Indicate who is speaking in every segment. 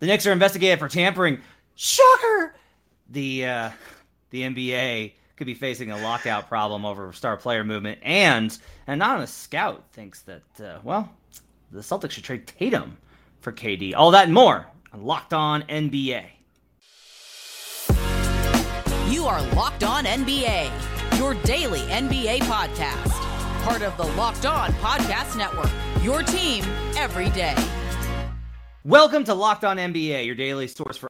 Speaker 1: The Knicks are investigated for tampering. Shocker! The uh, the NBA could be facing a lockout problem over star player movement, and an anonymous scout thinks that uh, well, the Celtics should trade Tatum for KD. All that and more on Locked On NBA.
Speaker 2: You are Locked On NBA, your daily NBA podcast, part of the Locked On Podcast Network. Your team every day.
Speaker 1: Welcome to Locked On NBA, your daily source for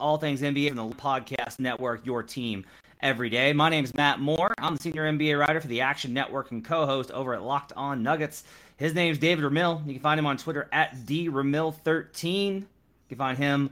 Speaker 1: all things NBA from the podcast network, your team every day. My name is Matt Moore. I'm the senior NBA writer for the Action Network and co-host over at Locked On Nuggets. His name is David Ramil. You can find him on Twitter at dramil13. You can find him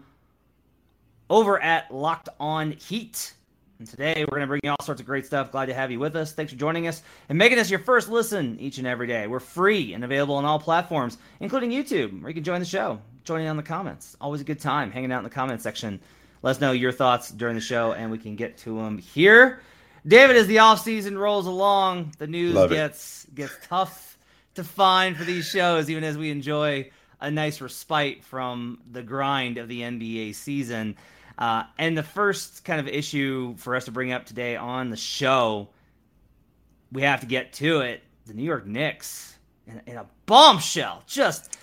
Speaker 1: over at Locked On Heat. And today we're going to bring you all sorts of great stuff. Glad to have you with us. Thanks for joining us and making us your first listen each and every day. We're free and available on all platforms, including YouTube, where you can join the show. Join Joining on the comments. Always a good time hanging out in the comment section. Let us know your thoughts during the show, and we can get to them here. David, as the off season rolls along, the news
Speaker 3: Love it.
Speaker 1: gets gets tough to find for these shows, even as we enjoy a nice respite from the grind of the NBA season. Uh, and the first kind of issue for us to bring up today on the show, we have to get to it. The New York Knicks in, in a bombshell. Just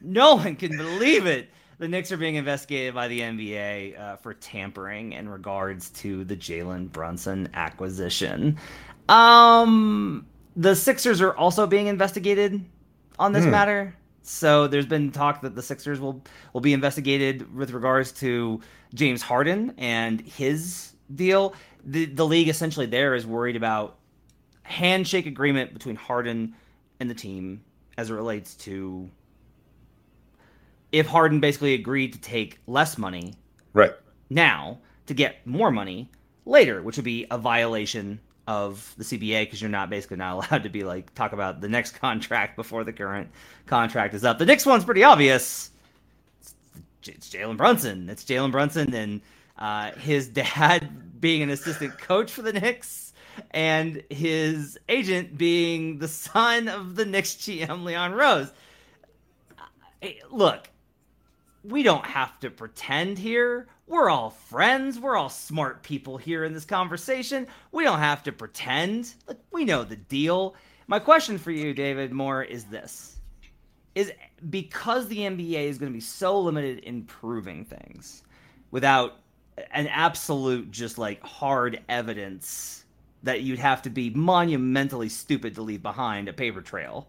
Speaker 1: no one can believe it. The Knicks are being investigated by the NBA uh, for tampering in regards to the Jalen Brunson acquisition. Um, the Sixers are also being investigated on this
Speaker 3: Hmm.
Speaker 1: matter. So there's been talk that the Sixers will will be investigated with regards to James Harden and his deal. The the league essentially there is worried about handshake agreement between Harden and the team as it relates to if Harden basically agreed to take less money
Speaker 3: Right.
Speaker 1: now to get more money later, which would be a violation of the CBA because you're not basically not allowed to be like talk about the next contract before the current contract is up. The next one's pretty obvious. It's, Jalen Brunson. It's Jalen Brunson and uh, his dad being an assistant coach for the Knicks and his agent being the son of the Knicks GM Leon Rose. Hey, look, we don't have to pretend here. We're all friends. We're all smart people here in this conversation. We don't have to pretend. Look, we know the deal. My question for you, David Moore, is this. Is because the NBA is going to be so limited in proving things without an absolute just like hard evidence that you'd have to be monumentally stupid to leave behind a paper trail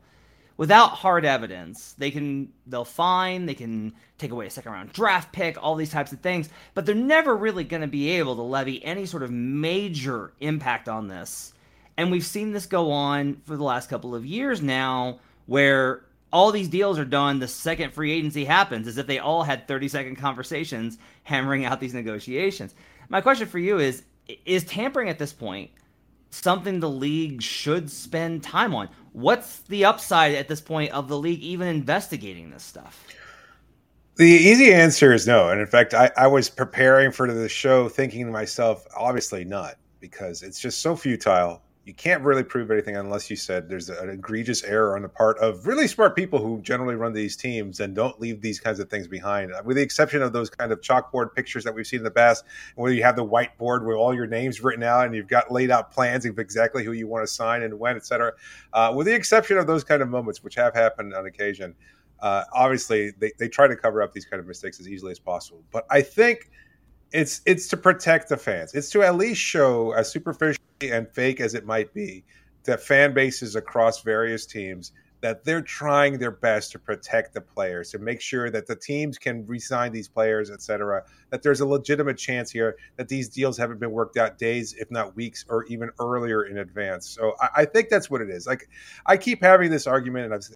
Speaker 1: without hard evidence, they can they'll fine, they can take away a second round draft pick, all these types of things, but they're never really going to be able to levy any sort of major impact on this. And we've seen this go on for the last couple of years now where all these deals are done the second free agency happens as if they all had 30 second conversations hammering out these negotiations. My question for you is is tampering at this point something the league should spend time on. What's the upside at this point of the league even investigating this stuff?
Speaker 3: The easy answer is no. And in fact, I, I was preparing for the show thinking to myself, obviously not, because it's just so futile. You can't really prove anything unless you said there's an egregious error on the part of really smart people who generally run these teams and don't leave these kinds of things behind, with the exception of those kind of chalkboard pictures that we've seen in the past, where you have the whiteboard with all your names written out and you've got laid out plans of exactly who you want to sign and when, et cetera. Uh, with the exception of those kind of moments, which have happened on occasion, uh, obviously they, they try to cover up these kind of mistakes as easily as possible. But I think it's it's to protect the fans. It's to at least show, as superficial and fake as it might be, that fan bases across various teams that they're trying their best to protect the players, to make sure that the teams can re-sign these players, et cetera, that there's a legitimate chance here that these deals haven't been worked out days, if not weeks, or even earlier in advance. So I, I think that's what it is. Like I keep having this argument, and I've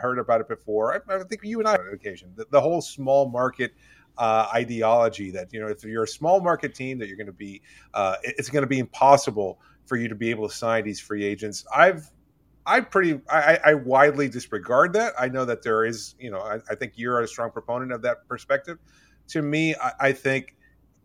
Speaker 3: heard about it before. I, I think you and I on occasion. The, the whole small market uh, ideology that you know if you're a small market team that you're going to be uh, it's going to be impossible for you to be able to sign these free agents. I've I pretty I, I widely disregard that. I know that there is you know I, I think you're a strong proponent of that perspective. To me, I, I think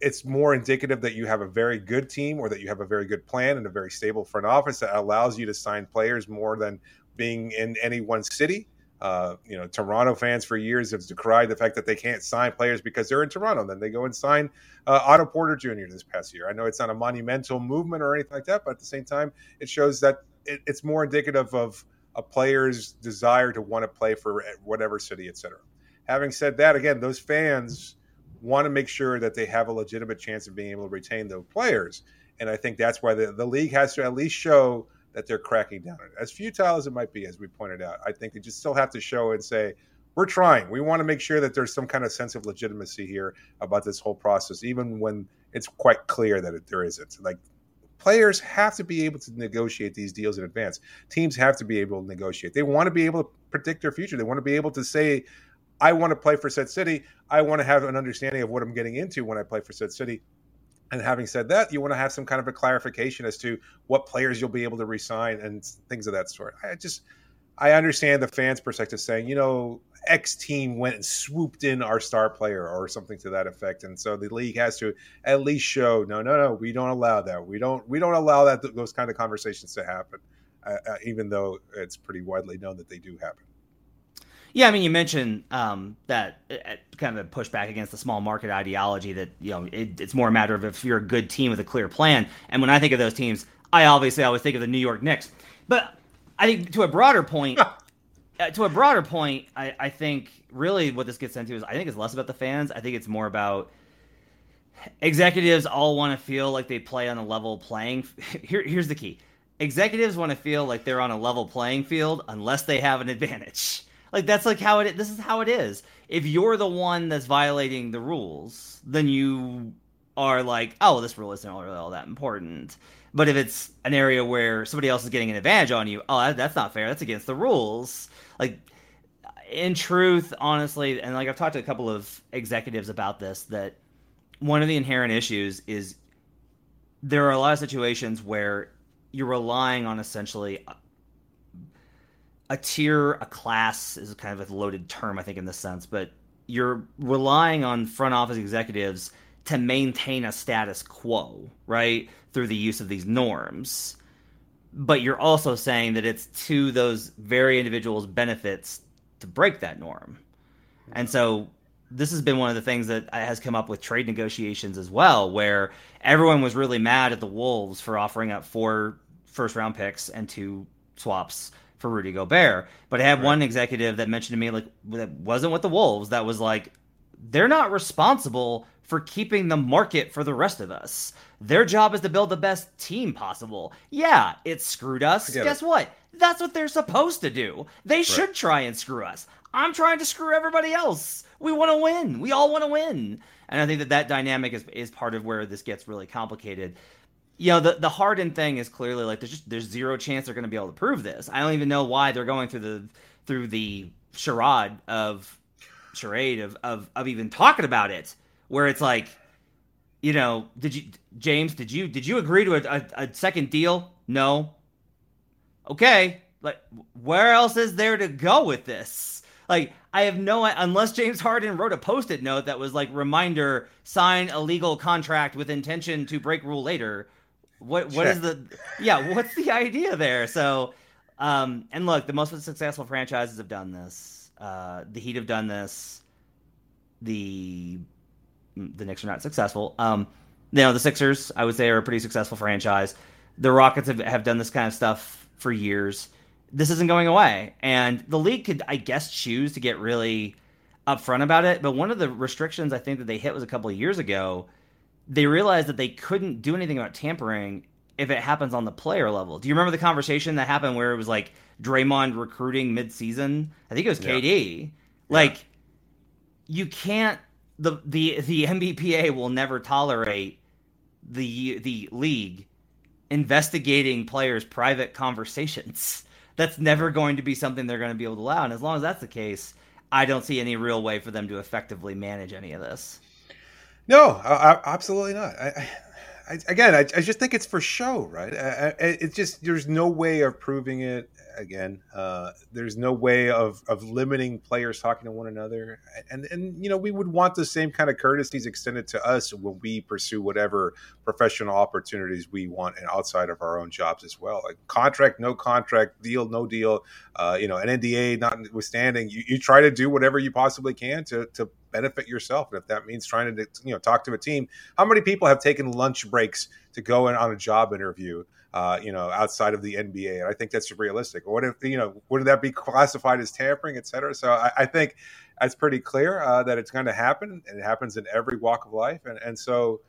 Speaker 3: it's more indicative that you have a very good team or that you have a very good plan and a very stable front office that allows you to sign players more than being in any one city. Uh, you know, Toronto fans for years have decried the fact that they can't sign players because they're in Toronto. Then they go and sign uh, Otto Porter Jr. this past year. I know it's not a monumental movement or anything like that, but at the same time, it shows that it, it's more indicative of a player's desire to want to play for whatever city, etc. Having said that, again, those fans want to make sure that they have a legitimate chance of being able to retain those players. And I think that's why the, the league has to at least show that they're cracking down on it. As futile as it might be, as we pointed out, I think they just still have to show and say, we're trying. We want to make sure that there's some kind of sense of legitimacy here about this whole process, even when it's quite clear that it, there isn't. Like players have to be able to negotiate these deals in advance. Teams have to be able to negotiate. They want to be able to predict their future. They want to be able to say, I want to play for said city. I want to have an understanding of what I'm getting into when I play for said city. And having said that, you want to have some kind of a clarification as to what players you'll be able to resign and things of that sort. I just, I understand the fans' perspective saying, you know, X team went and swooped in our star player or something to that effect, and so the league has to at least show, no, no, no, we don't allow that. We don't, we don't allow that those kind of conversations to happen, uh, uh, even though it's pretty widely known that they do happen.
Speaker 1: Yeah, I mean, you mentioned um, that uh, uh, kind of a pushback against the small market ideology that you know it, it's more a matter of if you're a good team with a clear plan. And when I think of those teams, I obviously always think of the New York Knicks. But I think to a broader point, uh, to a broader point, I, I think really what this gets into is I think it's less about the fans. I think it's more about executives all want to feel like they play on a level playing. Here, here's the key: executives want to feel like they're on a level playing field unless they have an advantage. Like that's like how it. This is how it is. If you're the one that's violating the rules, then you are like, oh, this rule isn't really all that important. But if it's an area where somebody else is getting an advantage on you, oh, that's not fair. That's against the rules. Like, in truth, honestly, and like I've talked to a couple of executives about this, that one of the inherent issues is there are a lot of situations where you're relying on essentially a tier, a class is kind of a loaded term, I think, in this sense, but you're relying on front office executives to maintain a status quo, right? Through the use of these norms. But you're also saying that it's to those very individuals' benefits to break that norm. And so this has been one of the things that has come up with trade negotiations as well, where everyone was really mad at the Wolves for offering up four first round picks and two swaps for Rudy Gobert. But I had right. one executive that mentioned to me like that wasn't with the Wolves that was like they're not responsible for keeping the market for the rest of us. Their job is to build the best team possible. Yeah, it screwed us. Guess it. what? That's what they're supposed to do. They right. should try and screw us. I'm trying to screw everybody else. We want to win. We all want to win. And I think that that dynamic is, is part of where this gets really complicated you know the the Harden thing is clearly like there's just there's zero chance they're going to be able to prove this. I don't even know why they're going through the through the charade of charade of of, of even talking about it, where it's like, you know, did you James? Did you did you agree to a, a, a second deal? No. Okay, like where else is there to go with this? Like I have no unless James Harden wrote a post-it note that was like reminder sign a legal contract with intention to break rule later what what is the yeah? What's the idea there? So, um, and look, the most successful franchises have done this. Uh, the Heat have done this. The the Knicks are not successful. Um, you know, the Sixers, I would say, are a pretty successful franchise. The Rockets have, have done this kind of stuff for years. This isn't going away, and the league could, I guess, choose to get really upfront about it. But one of the restrictions I think that they hit was a couple of years ago they realized that they couldn't do anything about tampering if it happens on the player level. Do you remember the conversation that happened where it was like Draymond recruiting mid-season? I think it was KD. Yeah. Like yeah. you can't the the the NBPA will never tolerate the the league investigating players' private conversations. That's never going to be something they're going to be able to allow. And as long as that's the case, I don't see any real way for them to effectively manage any of this.
Speaker 3: No, I, I, absolutely not. I, again, I, I, just think it's for show, right? it's just there's no way of proving it. Again, uh, there's no way of of limiting players talking to one another, and and you know we would want the same kind of courtesies extended to us when we pursue whatever professional opportunities we want and outside of our own jobs as well. Like contract, no contract, deal, no deal. Uh, you know, an NDA notwithstanding, you, you try to do whatever you possibly can to to benefit yourself. And if that means trying to you know talk to a team, how many people have taken lunch breaks to go in on a job interview? Uh, you know, outside of the NBA, and I think that's realistic. What if you know? Would that be classified as tampering, et cetera? So I, I think that's pretty clear uh, that it's going to happen, and it happens in every walk of life. And and so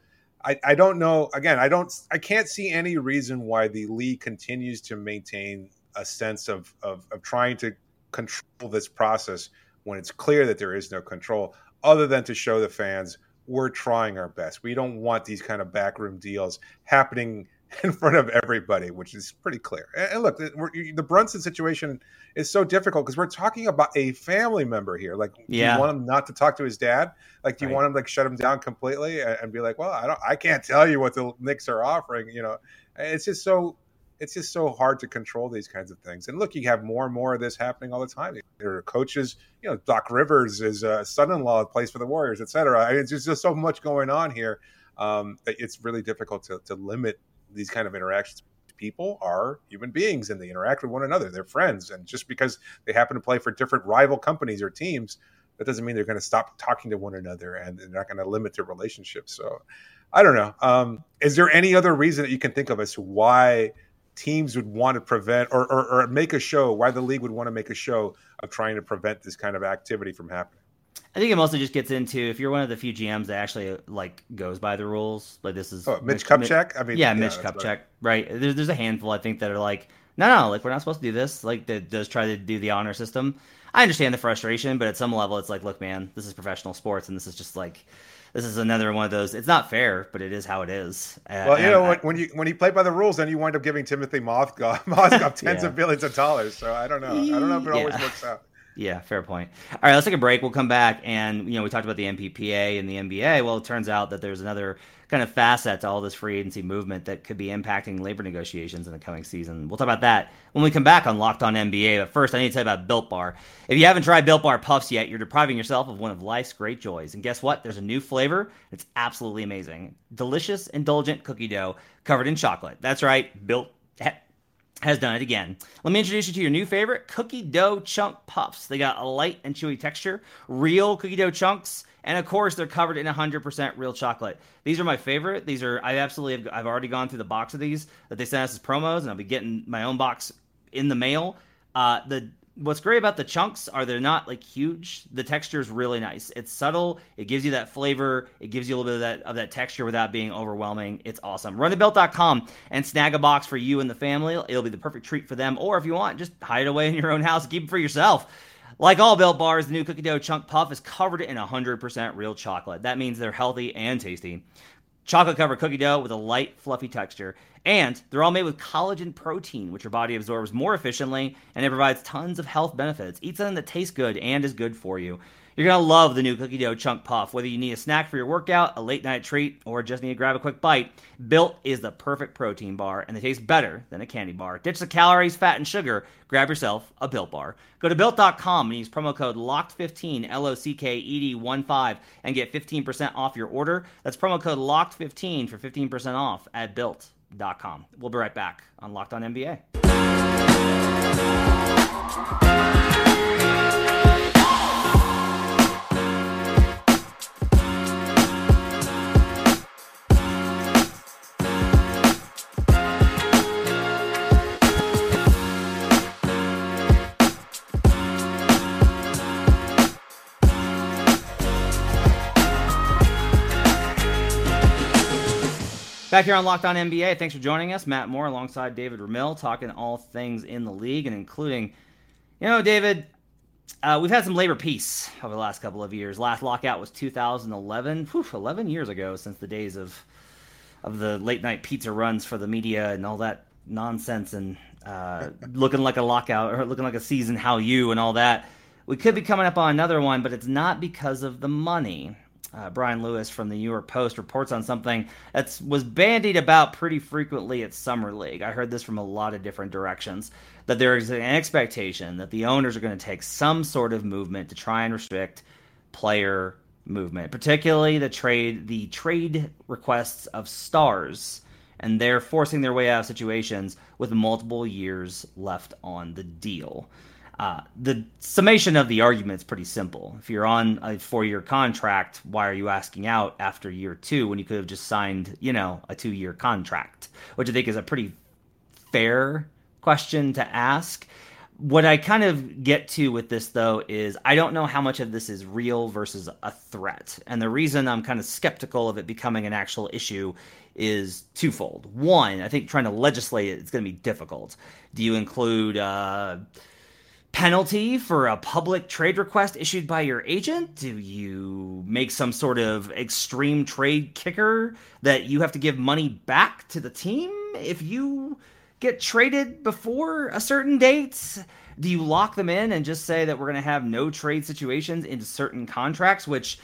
Speaker 3: I, I don't know. Again, I don't. I can't see any reason why the league continues to maintain a sense of, of, of trying to control this process when it's clear that there is no control other than to show the fans we're trying our best. We don't want these kind of backroom deals happening in front of everybody, which is pretty clear. And look, the Brunson situation is so difficult because we're talking about a family member here. Like, yeah. do you want him not to talk to his dad? Like, do you right. want him like shut him down completely and be like, well, I don't, I can't tell you what the Knicks are offering. You know, it's just so it's just so hard to control these kinds of things. And look, you have more and more of this happening all the time. There are coaches, you know, Doc Rivers is a son-in-law plays for the Warriors, et cetera. I It's just, just so much going on here um, that it's really difficult to, to limit these kind of interactions. People are human beings and they interact with one another. They're friends. And just because they happen to play for different rival companies or teams, that doesn't mean they're going to stop talking to one another and they're not going to limit their relationships. So I don't know. Um, is there any other reason that you can think of as to why – teams would want to prevent or, or, or make a show, why the league would want to make a show of trying to prevent this kind of activity from happening.
Speaker 1: I think it mostly just gets into if you're one of the few GMs that actually like goes by the rules. Like this is
Speaker 3: oh, Mitch, Mitch Kupchak. I mean,
Speaker 1: yeah, yeah Mitch Kupchak. Right. There's there's a handful I think that are like, no, no, like we're not supposed to do this. Like that does try to do the honor system. I understand the frustration, but at some level, it's like, look, man, this is professional sports, and this is just like this is another one of those. It's not fair, but it is how it is.
Speaker 3: Uh, well, you know, when, when, you when you play by the rules, then you wind up giving Timothy Mozgov, Mozgov tens yeah. of billions of dollars. So I don't know. I don't know if it yeah. always works out.
Speaker 1: Yeah, fair point. All right, let's take a break. We'll come back, and you know, we talked about the NBPA and the NBA. Well, it turns out that there's another kind of facet to all this free agency movement that could be impacting labor negotiations in the coming season. We'll talk about that when we come back on Locked On NBA. But first, I need to tell you about Built Bar. If you haven't tried Built Bar Puffs yet, you're depriving yourself of one of life's great joys. And guess what? There's a new flavor. It's absolutely amazing. Delicious, indulgent cookie dough covered in chocolate. That's right, Built has done it again. Let me introduce you to your new favorite cookie dough chunk puffs. They got a light and chewy texture, real cookie dough chunks and of course, they're covered in 100% real chocolate. These are my favorite. These are I absolutely have, I've already gone through the box of these that they sent us as promos, and I'll be getting my own box in the mail. Uh, the what's great about the chunks are they're not like huge. The texture is really nice. It's subtle. It gives you that flavor. It gives you a little bit of that of that texture without being overwhelming. It's awesome. RunTheBuilt.com and snag a box for you and the family. It'll be the perfect treat for them. Or if you want, just hide it away in your own house keep it for yourself. Like all Built Bars, the new cookie dough chunk puff is covered in 100% real chocolate. That means they're healthy and tasty. Chocolate covered cookie dough with a light, fluffy texture. And they're all made with collagen protein, which your body absorbs more efficiently and it provides tons of health benefits. Eat something that tastes good and is good for you. You're going to love the new cookie dough chunk puff. Whether you need a snack for your workout, a late night treat, or just need to grab a quick bite, Built is the perfect protein bar, and they taste better than a candy bar. Ditch the calories, fat, and sugar. Grab yourself a Built bar. Go to Built.com and use promo code LOCKED15, L O C K E D 1 5, and get 15% off your order. That's promo code LOCKED15 for 15% off at Built.com. We'll be right back on Locked On NBA. Back here on Locked On NBA, thanks for joining us. Matt Moore alongside David Ramil talking all things in the league and including, you know, David, uh, we've had some labor peace over the last couple of years. Last lockout was 2011, Whew, 11 years ago since the days of of the late night pizza runs for the media and all that nonsense and uh, looking like a lockout or looking like a season how you and all that. We could be coming up on another one, but it's not because of the money. Uh, Brian Lewis from the New York Post reports on something that was bandied about pretty frequently at Summer League. I heard this from a lot of different directions that there is an expectation that the owners are going to take some sort of movement to try and restrict player movement, particularly the trade the trade requests of stars, and they're forcing their way out of situations with multiple years left on the deal. Uh, the summation of the argument is pretty simple. If you're on a four-year contract, why are you asking out after year two when you could have just signed, you know, a two-year contract? Which I think is a pretty fair question to ask. What I kind of get to with this though is I don't know how much of this is real versus a threat. And the reason I'm kind of skeptical of it becoming an actual issue is twofold. One, I think trying to legislate it is going to be difficult. Do you include uh, penalty for a public trade request issued by your agent? Do you make some sort of extreme trade kicker that you have to give money back to the team if you get traded before a certain date? Do you lock them in and just say that we're going to have no trade situations into certain contracts, which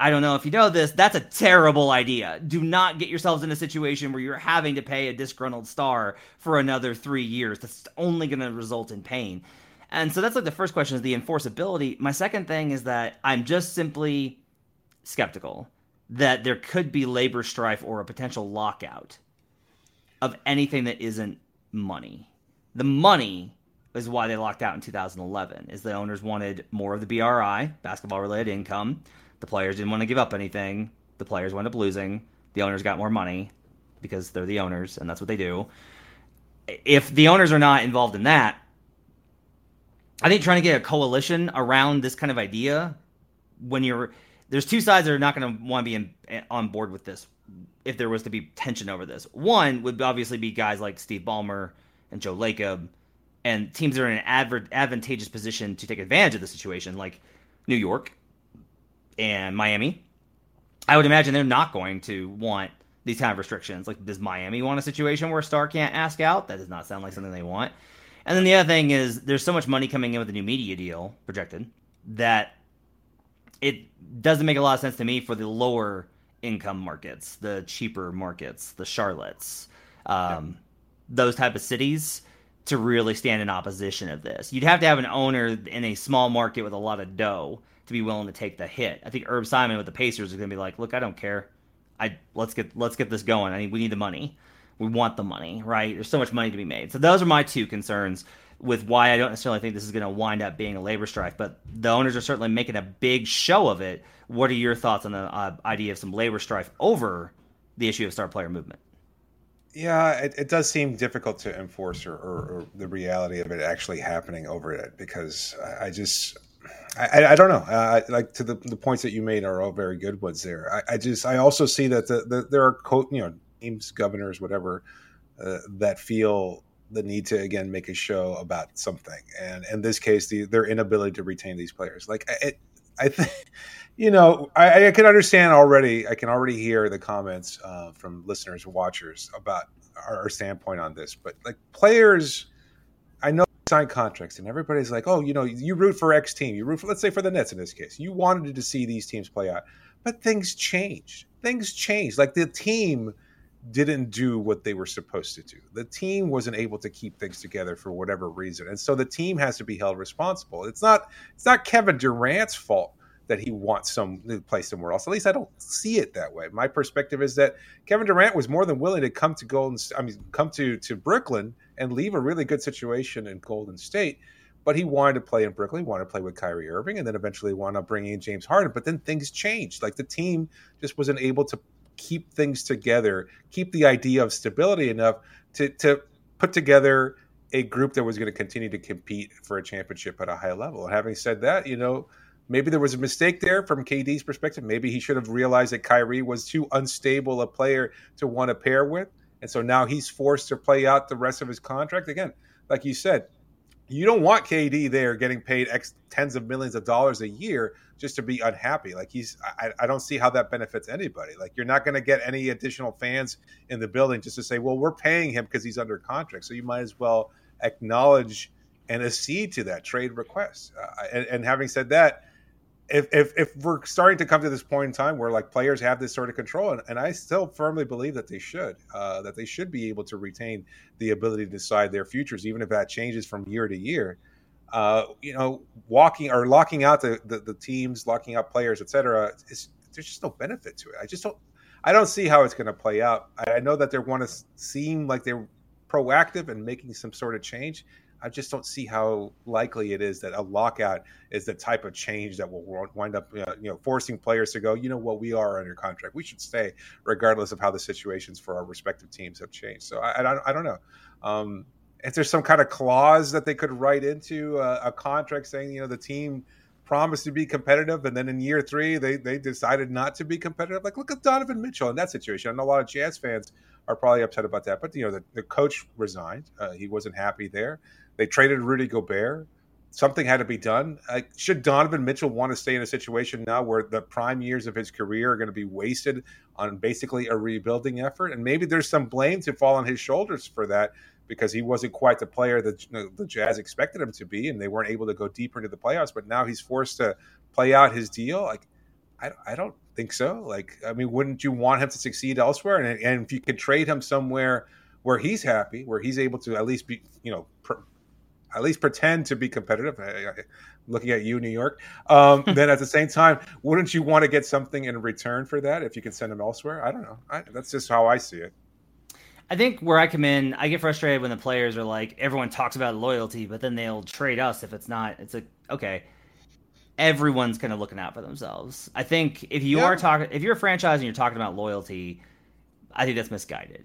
Speaker 1: I don't know if you know this, that's a terrible idea. Do not get yourselves in a situation where you're having to pay a disgruntled star for another three years. That's only going to result in pain. And so that's like the first question is the enforceability. My second thing is that I'm just simply skeptical that there could be labor strife or a potential lockout of anything that isn't money. The money is why they locked out in 2011 is the owners wanted more of the BRI, basketball related income. The players didn't want to give up anything. The players wound up losing. The owners got more money because they're the owners and that's what they do. If the owners are not involved in that, I think trying to get a coalition around this kind of idea when you're there's two sides that are not going to want to be in, on board with this if there was to be tension over this. One would obviously be guys like Steve Ballmer and Joe Lacob and teams that are in an adver- advantageous position to take advantage of the situation like New York and Miami. I would imagine they're not going to want these kind of restrictions. Like, does Miami want a situation where a star can't ask out? That does not sound like something they want. And then the other thing is there's so much money coming in with the new media deal projected that it doesn't make a lot of sense to me for the lower income markets, the cheaper markets, the Charlottes, um, yeah. those type of cities to really stand in opposition of this. You'd have to have an owner in a small market with a lot of dough to be willing to take the hit. I think Herb Simon with the Pacers is going to be like, "Look, I don't care. I let's get let's get this going. I mean, we need the money." we want the money, right? There's so much money to be made. So those are my two concerns with why I don't necessarily think this is going to wind up being a labor strike. But the owners are certainly making a big show of it. What are your thoughts on the uh, idea of some labor strife over the issue of star player movement?
Speaker 3: Yeah, it, it does seem difficult to enforce or, or, or, the reality of it actually happening over it because I, I just I, I, don't know. Uh, like to the, the points that you made are all very good ones there. I, I just I also see that the, the, there are co- you know teams, governors, whatever, uh, that feel the need to again make a show about something, and in this case, the, their inability to retain these players. Like it, I think, you know, I, I, can understand already. I can already hear the comments uh, from listeners, and watchers about our, our standpoint on this. But like players, sign contracts, and everybody's like, "Oh, you know, you root for X team. You root for, let's say, for the Nets in this case. You wanted to see these teams play out, but things changed. Things changed. Like the team." didn't do what they were supposed to do. The team wasn't able to keep things together for whatever reason. And so the team has to be held responsible. It's not it's not Kevin Durant's fault that he wants some to play somewhere else. At least I don't see it that way. My perspective is that Kevin Durant was more than willing to come to Golden I mean come to to Brooklyn and leave a really good situation in Golden State. But he wanted to play in Brooklyn, wanted to play with Kyrie Irving, and then eventually wound up bringing in James Harden. But then things changed. Like the team just wasn't able to keep things together, keep the idea of stability enough to to put together a group that was going to continue to compete for a championship at a high level. And having said that, you know, maybe there was a mistake there from KD's perspective. Maybe he should have realized that Kyrie was too unstable a player to want to pair with. And so now he's forced to play out the rest of his contract. Again, like you said, you don't want KD there getting paid X tens of millions of dollars a year just to be unhappy. Like he's, I, I don't see how that benefits anybody. Like you're not going to get any additional fans in the building just to say, well, we're paying him because he's under contract. So you might as well acknowledge and accede to that trade request. Uh, and, and, having said that, if, if if we're starting to come to this point in time where like players have this sort of control, and, and I still firmly believe that they should, uh, that they should be able to retain the ability to decide their futures, even if that changes from year to year. Uh, you know, walking or locking out the, the, the teams, locking out players, etc. There's just no benefit to it. I just don't. I don't see how it's going to play out. I, I know that they want to seem like they're proactive and making some sort of change. I just don't see how likely it is that a lockout is the type of change that will wind up, uh, you know, forcing players to go. You know what? We are under contract. We should stay, regardless of how the situations for our respective teams have changed. So I, I, I don't know. Um, if there's some kind of clause that they could write into a, a contract saying, you know, the team promised to be competitive, and then in year three they they decided not to be competitive. Like look at Donovan Mitchell in that situation. I know a lot of Jazz fans are probably upset about that, but you know the, the coach resigned. Uh, he wasn't happy there. They traded Rudy Gobert. Something had to be done. Uh, should Donovan Mitchell want to stay in a situation now where the prime years of his career are going to be wasted on basically a rebuilding effort? And maybe there's some blame to fall on his shoulders for that because he wasn't quite the player that you know, the Jazz expected him to be, and they weren't able to go deeper into the playoffs. But now he's forced to play out his deal. Like, I, I don't think so. Like, I mean, wouldn't you want him to succeed elsewhere? And, and if you could trade him somewhere where he's happy, where he's able to at least be, you know, at least pretend to be competitive. Eh, eh, eh, looking at you, New York. Um, then at the same time, wouldn't you want to get something in return for that if you can send them elsewhere? I don't know. I, that's just how I see it.
Speaker 1: I think where I come in, I get frustrated when the players are like, everyone talks about loyalty, but then they'll trade us if it's not. It's like, okay, everyone's kind of looking out for themselves. I think if you yeah. are talking, if you're a franchise and you're talking about loyalty, I think that's misguided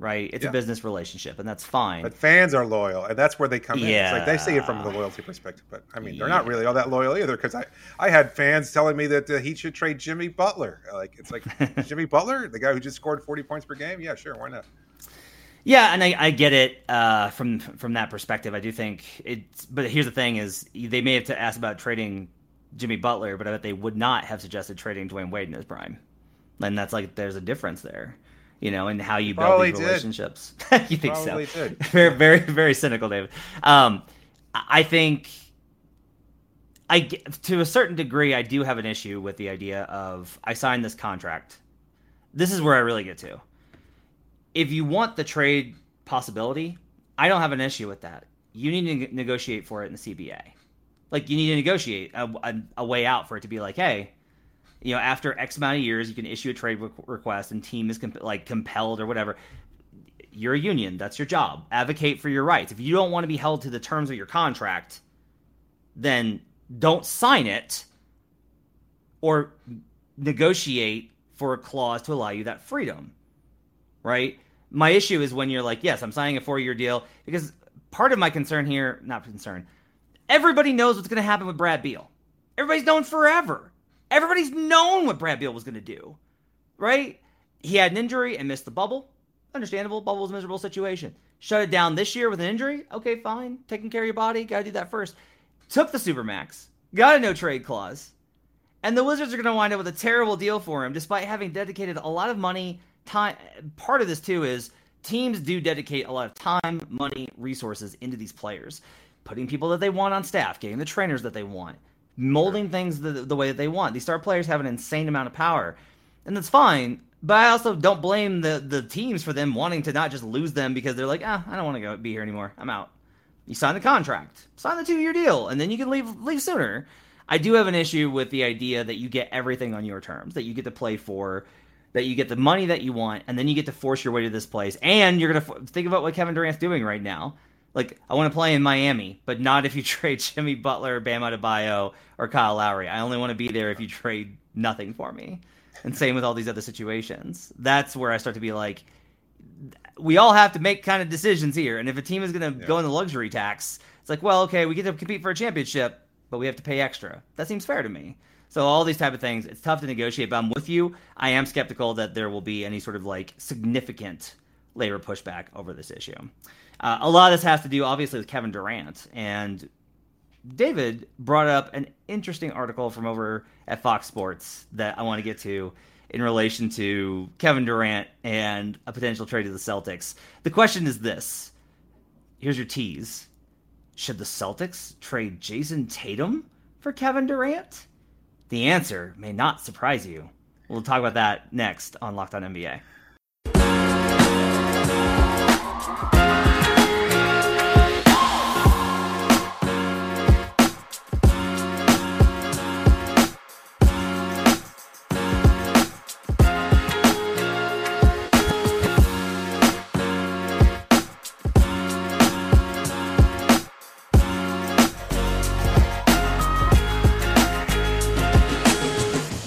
Speaker 1: right? It's yeah. a business relationship, and that's fine.
Speaker 3: But fans are loyal, and that's where they come in. It's like they see it from the loyalty perspective, but I mean, they're yeah. not really all that loyal either. Because I, I had fans telling me that uh, he should trade Jimmy Butler. Like it's like Jimmy Butler, the guy who just scored forty points per game. Yeah, sure, why not?
Speaker 1: Yeah, and I, I get it uh, from from that perspective. I do think it's. But here's the thing: is they may have to ask about trading Jimmy Butler, but I bet they would not have suggested trading Dwyane Wade in his prime. And that's like there's a difference there you know, and how you build Probably these relationships. you think Probably so? Did. very, very, very cynical, David. Um, I think I to a certain degree, I do have an issue with the idea of I signed this contract. This is where I really get to. If you want the trade possibility, I don't have an issue with that. You need to negotiate for it in the CBA. Like you need to negotiate a, a, a way out for it to be like, hey, you know, after X amount of years, you can issue a trade request, and team is comp- like compelled or whatever. You're a union. That's your job. Advocate for your rights. If you don't want to be held to the terms of your contract, then don't sign it or negotiate for a clause to allow you that freedom. Right? My issue is when you're like, yes, I'm signing a four year deal because part of my concern here, not concern, everybody knows what's going to happen with Brad Beal. Everybody's known forever. Everybody's known what Brad Beal was going to do, right? He had an injury and missed the bubble. Understandable. Bubble was a miserable situation. Shut it down this year with an injury. Okay, fine. Taking care of your body. Got to do that first. Took the Supermax. Got a no trade clause. And the Wizards are going to wind up with a terrible deal for him, despite having dedicated a lot of money, time. Part of this, too, is teams do dedicate a lot of time, money, resources into these players, putting people that they want on staff, getting the trainers that they want molding things the, the way that they want. These star players have an insane amount of power, and that's fine. But I also don't blame the the teams for them wanting to not just lose them because they're like, ah, I don't want to go be here anymore. I'm out. You sign the contract, sign the two year deal, and then you can leave leave sooner. I do have an issue with the idea that you get everything on your terms, that you get to play for, that you get the money that you want, and then you get to force your way to this place. And you're gonna think about what Kevin Durant's doing right now. Like, I want to play in Miami, but not if you trade Jimmy Butler, Bam Adebayo, or Kyle Lowry. I only want to be there if you trade nothing for me. And same with all these other situations. That's where I start to be like, we all have to make kind of decisions here. And if a team is going to yeah. go in the luxury tax, it's like, well, okay, we get to compete for a championship, but we have to pay extra. That seems fair to me. So all these type of things, it's tough to negotiate. But I'm with you. I am skeptical that there will be any sort of like significant labor pushback over this issue. Uh, a lot of this has to do, obviously, with Kevin Durant. And David brought up an interesting article from over at Fox Sports that I want to get to in relation to Kevin Durant and a potential trade to the Celtics. The question is this here's your tease Should the Celtics trade Jayson Tatum for Kevin Durant? The answer may not surprise you. We'll talk about that next on Locked On NBA.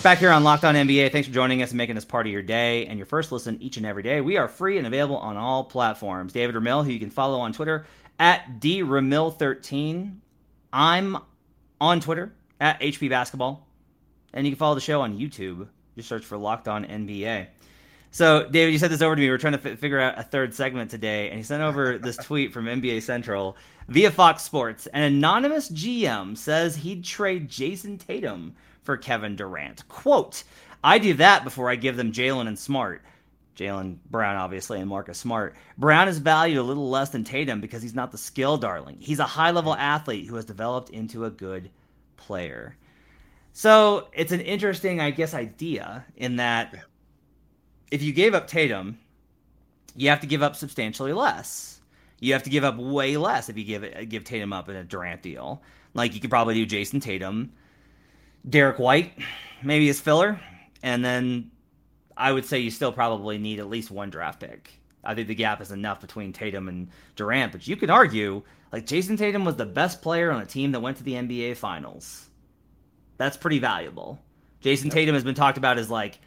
Speaker 1: Back here on Locked On NBA, thanks for joining us and making this part of your day and your first listen each and every day. We are free and available on all platforms. David Ramil, who you can follow on Twitter at dramil13. I'm on Twitter at HP Basketball, and you can follow the show on YouTube. Just search for Locked On NBA. So, David, you sent this over to me. We are trying to f- figure out a third segment today, and he sent over this tweet from NBA Central via Fox Sports. An anonymous GM says he'd trade Jayson Tatum for Kevin Durant. Quote, I do that before I give them Jaylen and Smart. Jaylen Brown, obviously, and Marcus Smart. Brown is valued a little less than Tatum because he's not the skill darling. He's a high level athlete who has developed into a good player. So it's an interesting, I guess, idea in that if you gave up Tatum, you have to give up substantially less. You have to give up way less if you give it, give Tatum up in a Durant deal. Like you could probably do Jayson Tatum, Derrick White, maybe as filler, and then I would say you still probably need at least one draft pick. I think the gap is enough between Tatum and Durant, but you could argue like Jayson Tatum was the best player on a team that went to the NBA Finals. That's pretty valuable. Jason yep. Tatum has been talked about as like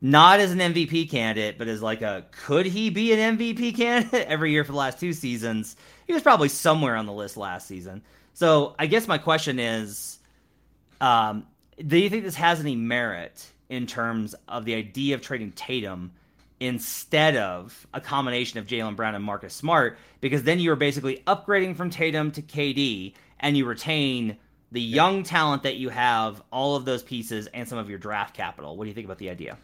Speaker 1: not as an MVP candidate, but as like a could he be an MVP candidate every year for the last two seasons? He was probably somewhere on the list last season. So I guess my question is, um, do you think this has any merit in terms of the idea of trading Tatum instead of a combination of Jaylen Brown and Marcus Smart? Because then you are basically upgrading from Tatum to KD, and you retain the young talent that you have, all of those pieces, and some of your draft capital. What do you think about the idea?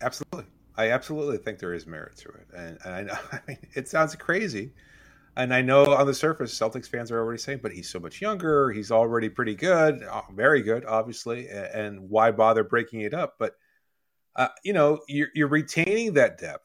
Speaker 3: Absolutely. I absolutely think there is merit to it. And, and I know I mean, it sounds crazy. And I know on the surface, Celtics fans are already saying, but he's so much younger. He's already pretty good, uh, very good, obviously. And why bother breaking it up? But, uh, you know, you're, you're retaining that depth.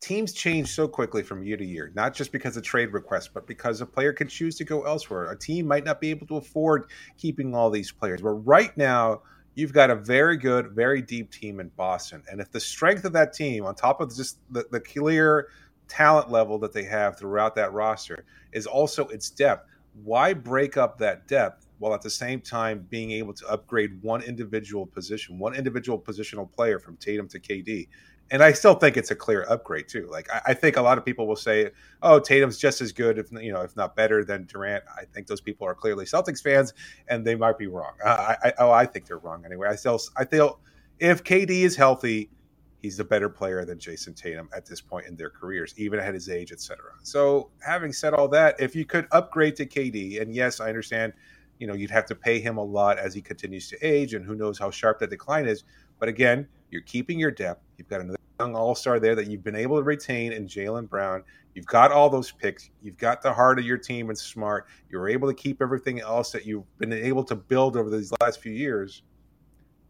Speaker 3: Teams change so quickly from year to year, not just because of trade requests, but because a player can choose to go elsewhere. A team might not be able to afford keeping all these players. But right now, you've got a very good, very deep team in Boston. And if the strength of that team, on top of just the, the clear talent level that they have throughout that roster, is also its depth, why break up that depth while at the same time being able to upgrade one individual position, one individual positional player from Tatum to KD? and I still think it's a clear upgrade too. Like I, I, think a lot of people will say, "Oh, Tatum's just as good, if you know, if not better than Durant." I think those people are clearly Celtics fans, and they might be wrong. I, I, oh, I think they're wrong anyway. I still, I feel if KD is healthy, he's a better player than Jayson Tatum at this point in their careers, even at his age, etc. So, having said all that, if you could upgrade to KD, and yes, I understand, you know, you'd have to pay him a lot as he continues to age, and who knows how sharp that decline is. But again, you're keeping your depth. You've got another young all star there that you've been able to retain in Jaylen Brown. You've got all those picks. You've got the heart of your team and smart. You were able to keep everything else that you've been able to build over these last few years.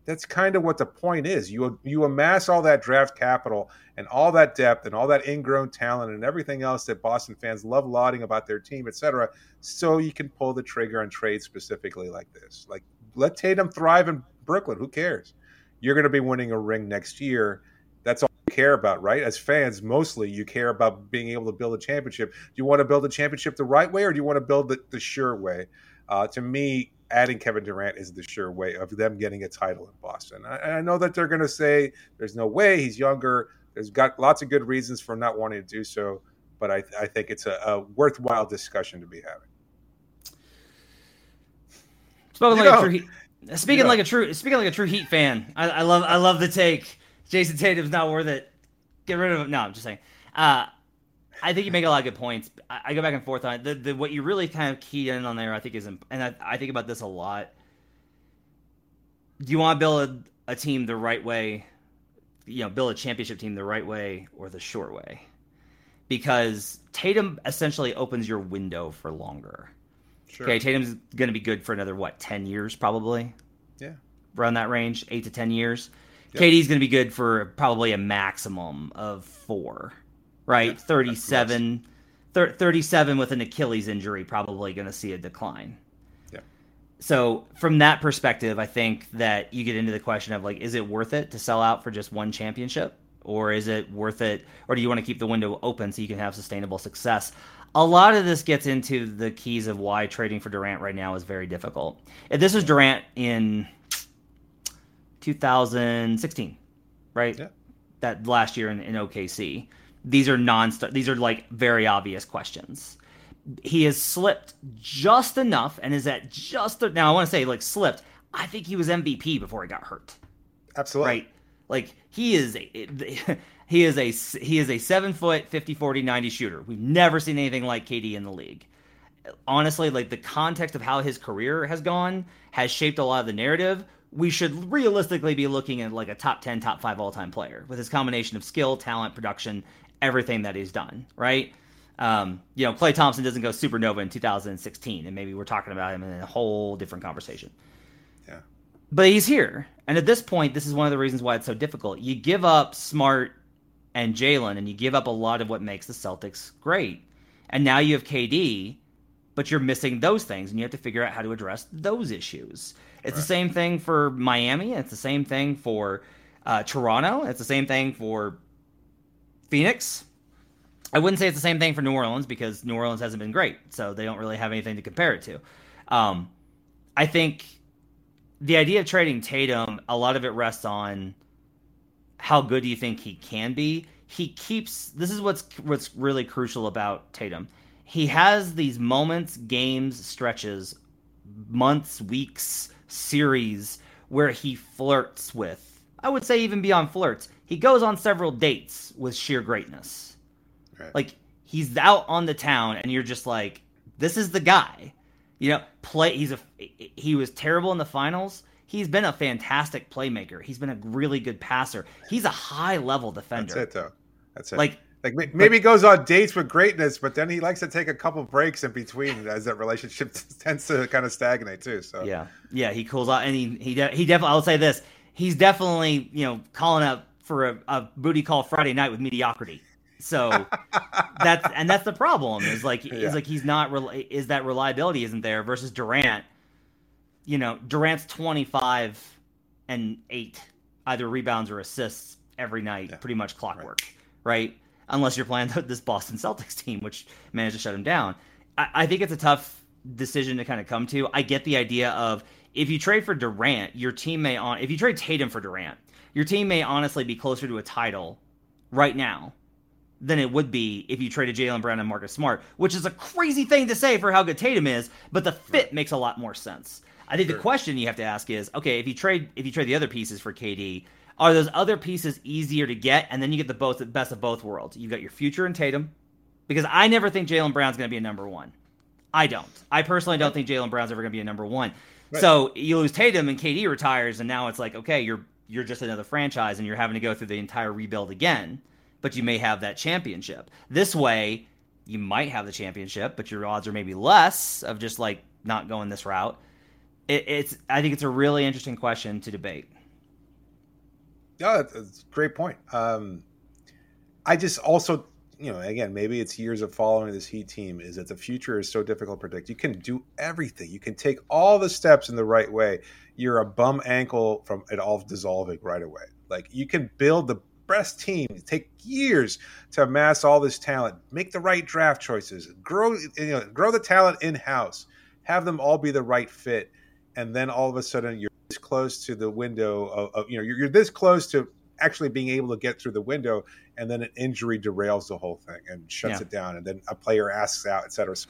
Speaker 3: That's kind of what the point is. You you amass all that draft capital and all that depth and all that ingrown talent and everything else that Boston fans love lauding about their team, etc. So you can pull the trigger on trades specifically like this. Like let Tatum thrive in Brooklyn. Who cares? You're going to be winning a ring next year. That's all you care about, right? As fans, mostly you care about being able to build a championship. Do you want to build a championship the right way or do you want to build the sure way? Uh, to me, adding Kevin Durant is the sure way of them getting a title in Boston. I, I know that they're going to say there's no way he's younger. There's got lots of good reasons for not wanting to do so, but I, I think it's a, a worthwhile discussion to be having.
Speaker 1: Spoken like a true, speaking like a true, speaking like a true Heat fan. I, I love, I love the take. Jayson Tatum's not worth it. Get rid of him. No, I'm just saying. Uh, I think you make a lot of good points. I, I go back and forth on it. The, the, what you really kind of key in on there, I think, is, and I, I think about this a lot. Do you want to build a, a team the right way? You know, build a championship team the right way or the short way? Because Tatum essentially opens your window for longer. Sure. Okay, Tatum's going to be good for another what, ten years probably.
Speaker 3: Yeah.
Speaker 1: around that range, eight to ten years. Yep. KD's going to be good for probably a maximum of four, right? Yep. 37, 37 with an Achilles injury, probably going to see a decline.
Speaker 3: Yeah.
Speaker 1: So from that perspective, I think that you get into the question of like, is it worth it to sell out for just one championship? Or is it worth it? Or do you want to keep the window open so you can have sustainable success? a lot of this gets into the keys of why trading for Durant right now is very difficult. If this was Durant in 2016, right?
Speaker 3: Yeah.
Speaker 1: That last year in, in OKC. These are non these are like very obvious questions. He has slipped just enough and is at just the, now I want to say like slipped. I think he was MVP before he got hurt.
Speaker 3: Absolutely.
Speaker 1: Right. Like he is a, he is a he is a seven foot 50 40 90 shooter we've never seen anything like kd in the league honestly like the context of how his career has gone has shaped a lot of the narrative we should realistically be looking at like a top 10 top 5 all-time player with his combination of skill talent production everything that he's done right um, you know Klay Thompson doesn't go supernova in 2016 and maybe we're talking about him in a whole different conversation
Speaker 3: yeah
Speaker 1: but he's here and at this point this is one of the reasons why it's so difficult you give up smart and Jaylen, and you give up a lot of what makes the Celtics great. And now you have KD, but you're missing those things, and you have to figure out how to address those issues. It's right. the same thing for Miami. It's the same thing for uh, Toronto. It's the same thing for Phoenix. I wouldn't say it's the same thing for New Orleans because New Orleans hasn't been great, so they don't really have anything to compare it to. Um, I think the idea of trading Tatum, a lot of it rests on how good do you think he can be? He keeps this is what's what's really crucial about Tatum. He has these moments, games, stretches, months, weeks, series where he flirts with. I would say even beyond flirts. He goes on several dates with sheer greatness. Right. Like he's out on the town and you're just like this is the guy. You know, play he's a he was terrible in the finals he's been a fantastic playmaker. He's been a really good passer. He's a high level defender.
Speaker 3: That's it, though. That's it.
Speaker 1: Like,
Speaker 3: like maybe but, he goes on dates with greatness, but then he likes to take a couple breaks in between as that relationship tends to kind of stagnate too. So
Speaker 1: yeah, yeah, he cools out, and he he de- he definitely. I'll say this: he's definitely you know calling up for a, a booty call Friday night with mediocrity. So that's and that's the problem is like yeah. is like he's not is that reliability isn't there versus Durant you know, Durant's 25 and 8, either rebounds or assists every night, yeah. pretty much clockwork, right. right? Unless you're playing this Boston Celtics team, which managed to shut him down. I, I think it's a tough decision to kind of come to. I get the idea of if you trade for Durant, your team may on if you trade Tatum for Durant, your team may honestly be closer to a title right now than it would be if you traded Jaylen Brown and Marcus Smart, which is a crazy thing to say for how good Tatum is, but the fit right. makes a lot more sense. I think sure. the question you have to ask is, okay, if you trade if you trade the other pieces for KD, are those other pieces easier to get, and then you get the both the best of both worlds? You got your future in Tatum, because I never think Jaylen Brown's going to be a number one. I don't. I personally don't think Jaylen Brown's ever going to be a number one. Right. So you lose Tatum and KD retires, and now it's like, okay, you're you're just another franchise, and you're having to go through the entire rebuild again. But you may have that championship. This way, you might have the championship, but your odds are maybe less of just like not going this route it, it's I think it's a really interesting question to debate.
Speaker 3: Yeah, that's a great point. Um, I just also, you know, again, maybe it's years of following this Heat team is that the future is so difficult to predict. You can do everything. You can take all the steps in the right way. You're a bum ankle from it all dissolving right away. Like you can build the best team, take years to amass all this talent, make the right draft choices, grow, you know, grow the talent in house, have them all be the right fit and then all of a sudden you're this close to the window of, of you know you're, you're, this close to actually being able to get through the window and then an injury derails the whole thing and shuts yeah. it down and then a player asks out etc so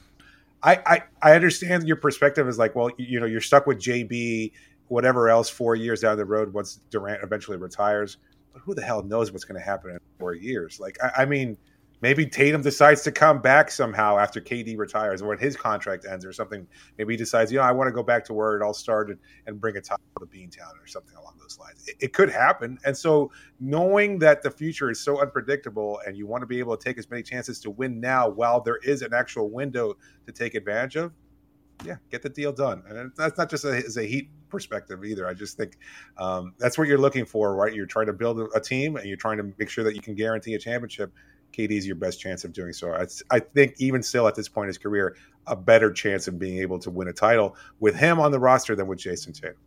Speaker 3: I, I i understand your perspective is like well you know you're stuck with jb whatever else four years down the road once durant eventually retires. But who the hell knows what's going to happen in four years? Like I, I mean maybe Tatum decides to come back somehow after KD retires or when his contract ends or something. Maybe he decides, you know, I want to go back to where it all started and bring a title to Beantown or something along those lines. It, it, could happen. And so knowing that the future is so unpredictable and you want to be able to take as many chances to win now while there is an actual window to take advantage of, yeah, get the deal done. And that's not just a, as a Heat perspective either. I just think um, that's what you're looking for, right? You're trying to build a, a team and you're trying to make sure that you can guarantee a championship. KD is your best chance of doing so. I, I, think even still at this point in his career, a better chance of being able to win a title with him on the roster than with Jayson Tatum.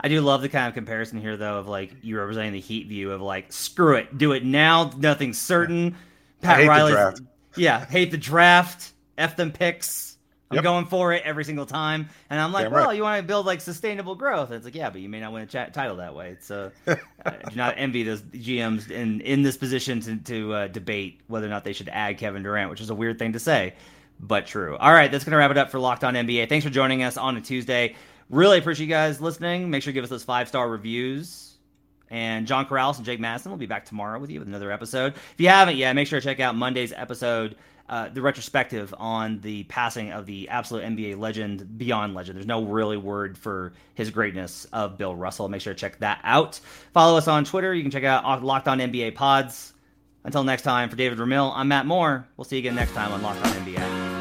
Speaker 1: I do love the kind of comparison here, though, of like you representing the Heat view of like, screw it, do it now, nothing's certain.
Speaker 3: Pat Riley,
Speaker 1: yeah, hate the draft, f them picks. I'm yep. going for it every single time, and I'm like, Damn well, right. you want to build like sustainable growth. And it's like, yeah, but you may not win a ch- title that way. So, uh, do not envy those GMs in in this position to to uh, debate whether or not they should add Kevin Durant, which is a weird thing to say, but true. All right, that's gonna wrap it up for Locked On NBA. Thanks for joining us on a Tuesday. Really appreciate you guys listening. Make sure to give us those five star reviews. And John Karalis and Jake Madison will be back tomorrow with you with another episode. If you haven't yet, make sure to check out Monday's episode uh, the retrospective on the passing of the absolute NBA legend, beyond legend. There's no really word for his greatness of Bill Russell. Make sure to check that out. Follow us on Twitter. You can check out Locked On NBA Pods. Until next time, for David Ramil, I'm Matt Moore. We'll see you again next time on Locked On NBA.